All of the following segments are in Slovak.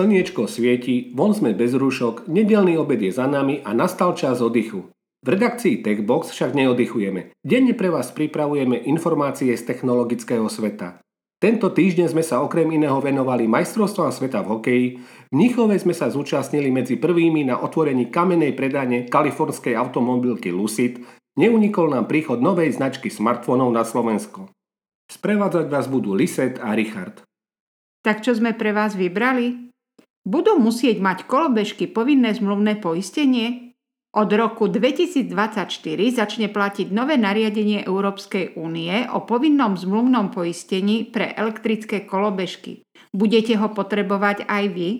Slniečko svieti, von sme bez rúšok, nedelný obed je za nami a nastal čas oddychu. V redakcii Techbox však neoddychujeme. Denne pre vás pripravujeme informácie z technologického sveta. Tento týždeň sme sa okrem iného venovali majstrovstvám sveta v hokeji, v Mníchove sme sa zúčastnili medzi prvými na otvorení kamenej predane kalifornskej automobilky Lucid, neunikol nám príchod novej značky smartfónov na Slovensko. Sprevádzať vás budú Liset a Richard. Tak čo sme pre vás vybrali? Budú musieť mať kolobežky povinné zmluvné poistenie? Od roku 2024 začne platiť nové nariadenie Európskej únie o povinnom zmluvnom poistení pre elektrické kolobežky. Budete ho potrebovať aj vy?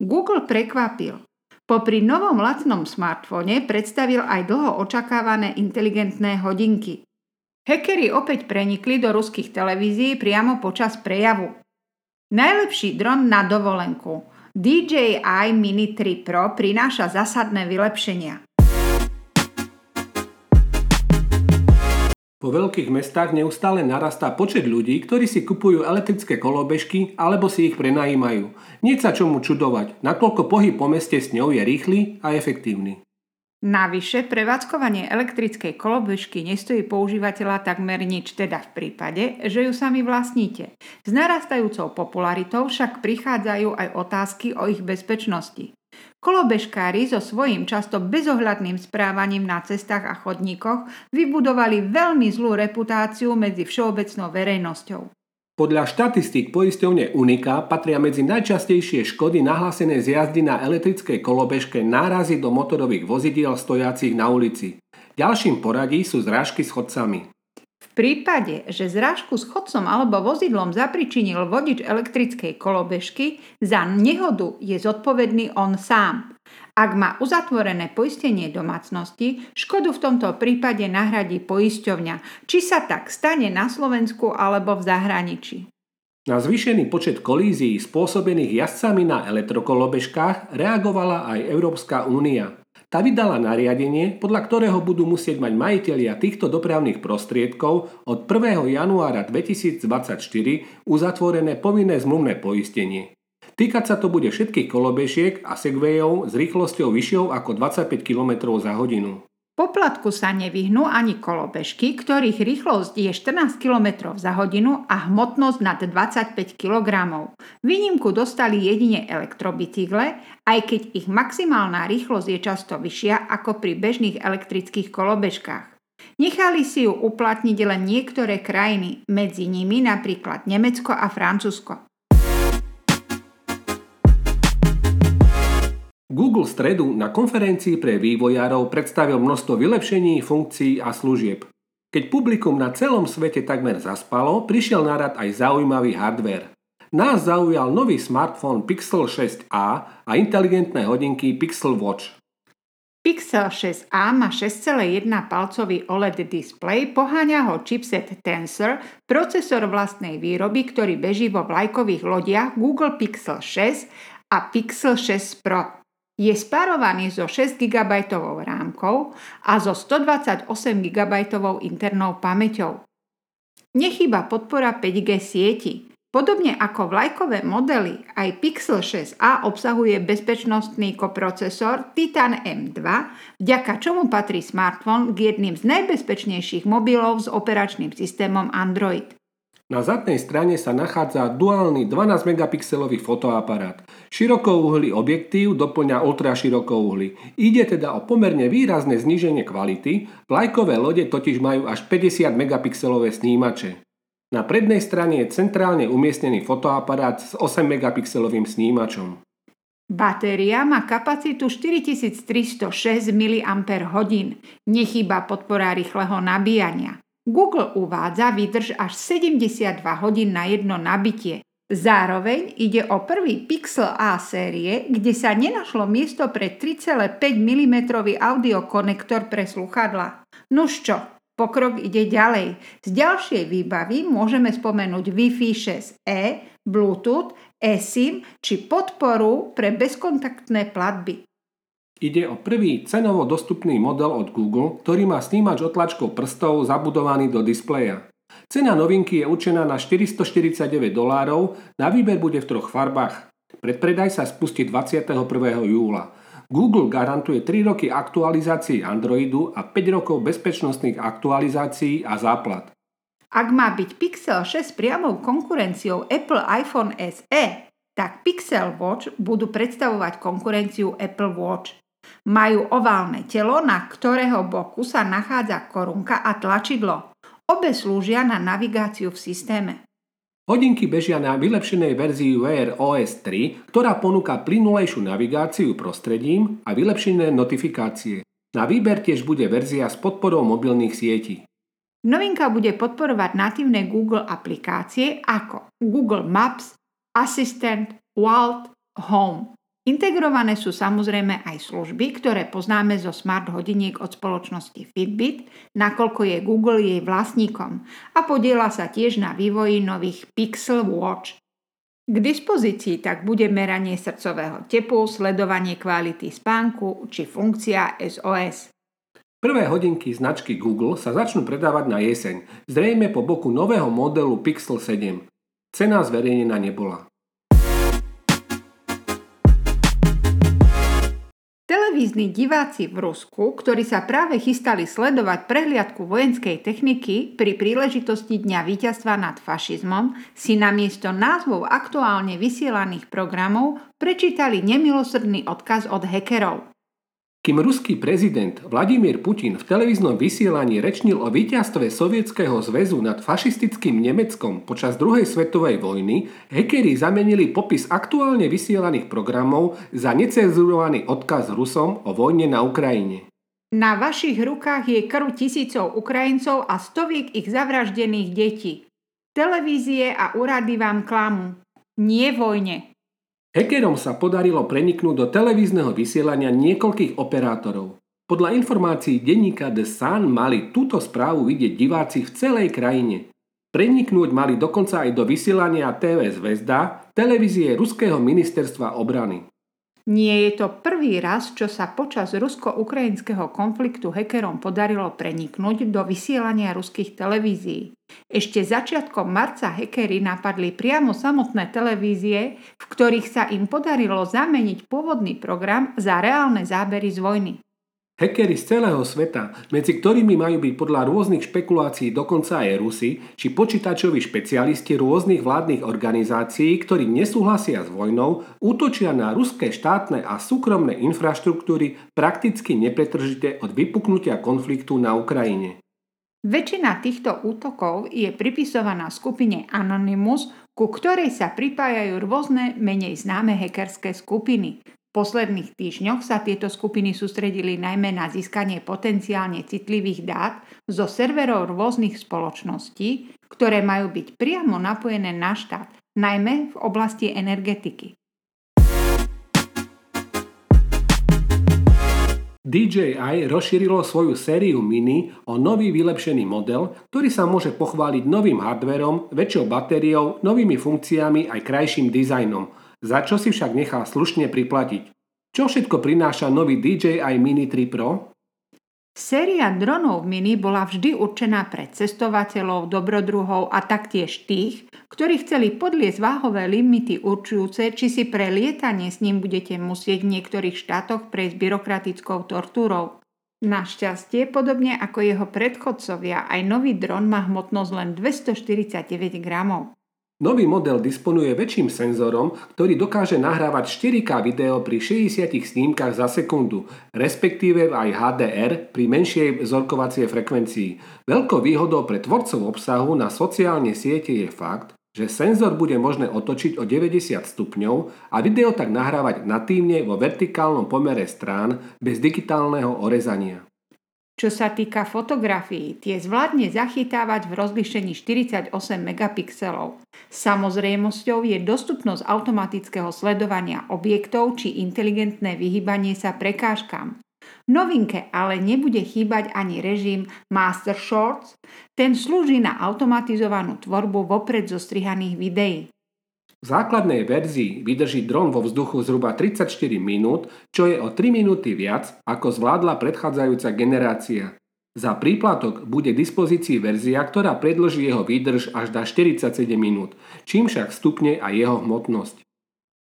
Google prekvapil. Popri novom lacnom smartfóne predstavil aj dlho očakávané inteligentné hodinky. Hackeri opäť prenikli do ruských televízií priamo počas prejavu. Najlepší dron na dovolenku. DJI Mini 3 Pro prináša zásadné vylepšenia. Po veľkých mestách neustále narastá počet ľudí, ktorí si kupujú elektrické kolobežky alebo si ich prenajímajú. Nie sa čomu čudovať, nakoľko pohyb po meste s ňou je rýchly a efektívny. Navyše, prevádzkovanie elektrickej kolobežky nestojí používateľa takmer nič, teda v prípade, že ju sami vlastníte. S narastajúcou popularitou však prichádzajú aj otázky o ich bezpečnosti. Kolobežkári so svojím často bezohľadným správaním na cestách a chodníkoch vybudovali veľmi zlú reputáciu medzi všeobecnou verejnosťou. Podľa štatistík poisťovne Unika patria medzi najčastejšie škody nahlásené z jazdy na elektrickej kolobežke nárazy do motorových vozidiel stojacich na ulici. Ďalším poradí sú zrážky s chodcami. V prípade, že zrážku s chodcom alebo vozidlom zapričinil vodič elektrickej kolobežky, za nehodu je zodpovedný on sám. Ak má uzatvorené poistenie domácnosti, škodu v tomto prípade nahradí poisťovňa, či sa tak stane na Slovensku alebo v zahraničí. Na zvýšený počet kolízií spôsobených jazdcami na elektrokolobežkách reagovala aj Európska únia. Tá vydala nariadenie, podľa ktorého budú musieť mať majiteľia týchto dopravných prostriedkov od 1. januára 2024 uzatvorené povinné zmluvné poistenie. Týkať sa to bude všetkých kolobežiek a segwayov s rýchlosťou vyššou ako 25 km za hodinu. Poplatku sa nevyhnú ani kolobežky, ktorých rýchlosť je 14 km za hodinu a hmotnosť nad 25 kg. Výnimku dostali jedine elektrobicykle, aj keď ich maximálna rýchlosť je často vyššia ako pri bežných elektrických kolobežkách. Nechali si ju uplatniť len niektoré krajiny, medzi nimi napríklad Nemecko a Francúzsko. Google stredu na konferencii pre vývojárov predstavil množstvo vylepšení, funkcií a služieb. Keď publikum na celom svete takmer zaspalo, prišiel na rad aj zaujímavý hardware. Nás zaujal nový smartfón Pixel 6a a inteligentné hodinky Pixel Watch. Pixel 6a má 6,1 palcový OLED display, poháňa ho chipset Tensor, procesor vlastnej výroby, ktorý beží vo vlajkových lodiach Google Pixel 6 a Pixel 6 Pro. Je spárovaný so 6 GB rámkou a so 128 GB internou pamäťou. Nechýba podpora 5G sieti. Podobne ako vlajkové modely, aj Pixel 6a obsahuje bezpečnostný koprocesor Titan M2, vďaka čomu patrí smartfón k jedným z najbezpečnejších mobilov s operačným systémom Android. Na zadnej strane sa nachádza duálny 12 megapixelový fotoaparát. Širokouhlý objektív doplňa ultraširokouhly. Ide teda o pomerne výrazné zníženie kvality, vlajkové lode totiž majú až 50 megapixelové snímače. Na prednej strane je centrálne umiestnený fotoaparát s 8 megapixelovým snímačom. Batéria má kapacitu 4306 mAh. Nechýba podpora rýchleho nabíjania. Google uvádza výdrž až 72 hodín na jedno nabitie. Zároveň ide o prvý Pixel A série, kde sa nenašlo miesto pre 3,5 mm audiokonektor pre sluchadla. Nož čo, pokrok ide ďalej. Z ďalšej výbavy môžeme spomenúť Wi-Fi 6E, Bluetooth, eSIM či podporu pre bezkontaktné platby. Ide o prvý cenovo dostupný model od Google, ktorý má snímač otlačkov prstov zabudovaný do displeja. Cena novinky je určená na 449 dolárov, na výber bude v troch farbách. Predpredaj sa spustí 21. júla. Google garantuje 3 roky aktualizácií Androidu a 5 rokov bezpečnostných aktualizácií a záplat. Ak má byť Pixel 6 priamou konkurenciou Apple iPhone SE, tak Pixel Watch budú predstavovať konkurenciu Apple Watch. Majú oválne telo, na ktorého boku sa nachádza korunka a tlačidlo. Obe slúžia na navigáciu v systéme. Hodinky bežia na vylepšenej verzii Wear OS 3, ktorá ponúka plynulejšiu navigáciu prostredím a vylepšené notifikácie. Na výber tiež bude verzia s podporou mobilných sietí. Novinka bude podporovať natívne Google aplikácie ako Google Maps, Assistant, Walt, Home. Integrované sú samozrejme aj služby, ktoré poznáme zo smart hodiniek od spoločnosti Fitbit, nakoľko je Google jej vlastníkom a podiela sa tiež na vývoji nových Pixel Watch. K dispozícii tak bude meranie srdcového tepu, sledovanie kvality spánku či funkcia SOS. Prvé hodinky značky Google sa začnú predávať na jeseň, zrejme po boku nového modelu Pixel 7. Cena zverejnená nebola. Televízni diváci v Rusku, ktorí sa práve chystali sledovať prehliadku vojenskej techniky pri príležitosti Dňa víťazstva nad fašizmom, si namiesto názvov aktuálne vysielaných programov prečítali nemilosrdný odkaz od hackerov. Kým ruský prezident Vladimír Putin v televíznom vysielaní rečnil o víťazstve Sovietskeho zväzu nad fašistickým Nemeckom počas druhej svetovej vojny, hackeri zamenili popis aktuálne vysielaných programov za necenzurovaný odkaz Rusom o vojne na Ukrajine. Na vašich rukách je krv tisícov Ukrajincov a stoviek ich zavraždených detí. Televízie a úrady vám klamu. Nie vojne. Hackerom sa podarilo preniknúť do televízneho vysielania niekoľkých operátorov. Podľa informácií denníka The Sun mali túto správu vidieť diváci v celej krajine. Preniknúť mali dokonca aj do vysielania TV Zvezda, televízie Ruského ministerstva obrany. Nie je to prvý raz, čo sa počas rusko-ukrajinského konfliktu hackerom podarilo preniknúť do vysielania ruských televízií. Ešte začiatkom marca hackery napadli priamo samotné televízie, v ktorých sa im podarilo zameniť pôvodný program za reálne zábery z vojny. Hackeri z celého sveta, medzi ktorými majú byť podľa rôznych špekulácií dokonca aj Rusi, či počítačoví špecialisti rôznych vládnych organizácií, ktorí nesúhlasia s vojnou, útočia na ruské štátne a súkromné infraštruktúry prakticky nepretržite od vypuknutia konfliktu na Ukrajine. Väčšina týchto útokov je pripisovaná skupine Anonymous, ku ktorej sa pripájajú rôzne menej známe hackerské skupiny posledných týždňoch sa tieto skupiny sústredili najmä na získanie potenciálne citlivých dát zo serverov rôznych spoločností, ktoré majú byť priamo napojené na štát, najmä v oblasti energetiky. DJI rozšírilo svoju sériu Mini o nový vylepšený model, ktorý sa môže pochváliť novým hardverom, väčšou batériou, novými funkciami aj krajším dizajnom – za čo si však nechá slušne priplatiť. Čo všetko prináša nový DJI Mini 3 Pro? Séria dronov Mini bola vždy určená pre cestovateľov, dobrodruhov a taktiež tých, ktorí chceli podliesť váhové limity určujúce, či si pre lietanie s ním budete musieť v niektorých štátoch prejsť byrokratickou tortúrou. Našťastie, podobne ako jeho predchodcovia, aj nový dron má hmotnosť len 249 gramov. Nový model disponuje väčším senzorom, ktorý dokáže nahrávať 4K video pri 60 snímkach za sekundu, respektíve aj HDR pri menšej zorkovacej frekvencii. Veľkou výhodou pre tvorcov obsahu na sociálne siete je fakt, že senzor bude možné otočiť o 90 stupňov a video tak nahrávať natívne vo vertikálnom pomere strán bez digitálneho orezania. Čo sa týka fotografií, tie zvládne zachytávať v rozlišení 48 megapixelov. Samozrejmosťou je dostupnosť automatického sledovania objektov či inteligentné vyhýbanie sa prekážkam. Novinke ale nebude chýbať ani režim Master Shorts, ten slúži na automatizovanú tvorbu vopred zostrihaných videí. V základnej verzii vydrží dron vo vzduchu zhruba 34 minút, čo je o 3 minúty viac, ako zvládla predchádzajúca generácia. Za príplatok bude k dispozícii verzia, ktorá predlží jeho výdrž až na 47 minút, čím však stupne aj jeho hmotnosť.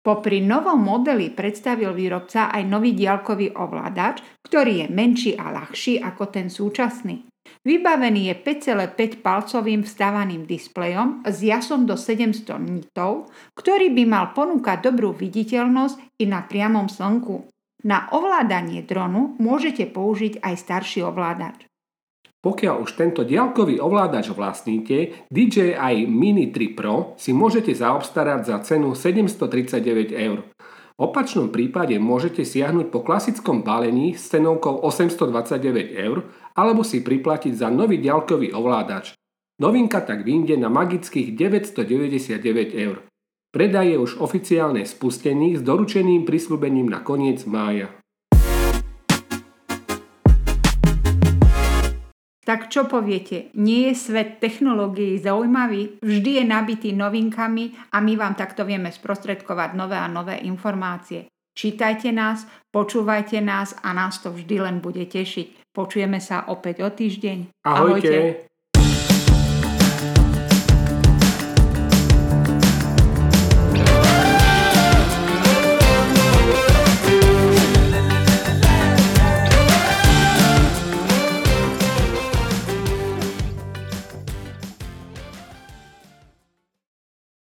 Popri novom modeli predstavil výrobca aj nový diaľkový ovládač, ktorý je menší a ľahší ako ten súčasný. Vybavený je 5,5 palcovým vstávaným displejom s jasom do 700 nitov, ktorý by mal ponúkať dobrú viditeľnosť i na priamom slnku. Na ovládanie dronu môžete použiť aj starší ovládač. Pokiaľ už tento diaľkový ovládač vlastníte, DJI Mini 3 Pro si môžete zaobstarať za cenu 739 eur. V opačnom prípade môžete siahnuť po klasickom balení s cenovkou 829 eur alebo si priplatiť za nový diaľkový ovládač. Novinka tak vyjde na magických 999 eur. Predaj je už oficiálne spustený s doručeným prislúbením na koniec mája. Tak čo poviete? Nie je svet technológií zaujímavý? Vždy je nabitý novinkami a my vám takto vieme sprostredkovať nové a nové informácie. Čítajte nás, počúvajte nás a nás to vždy len bude tešiť. Počujeme sa opäť o týždeň. Ahojte. Ahojte.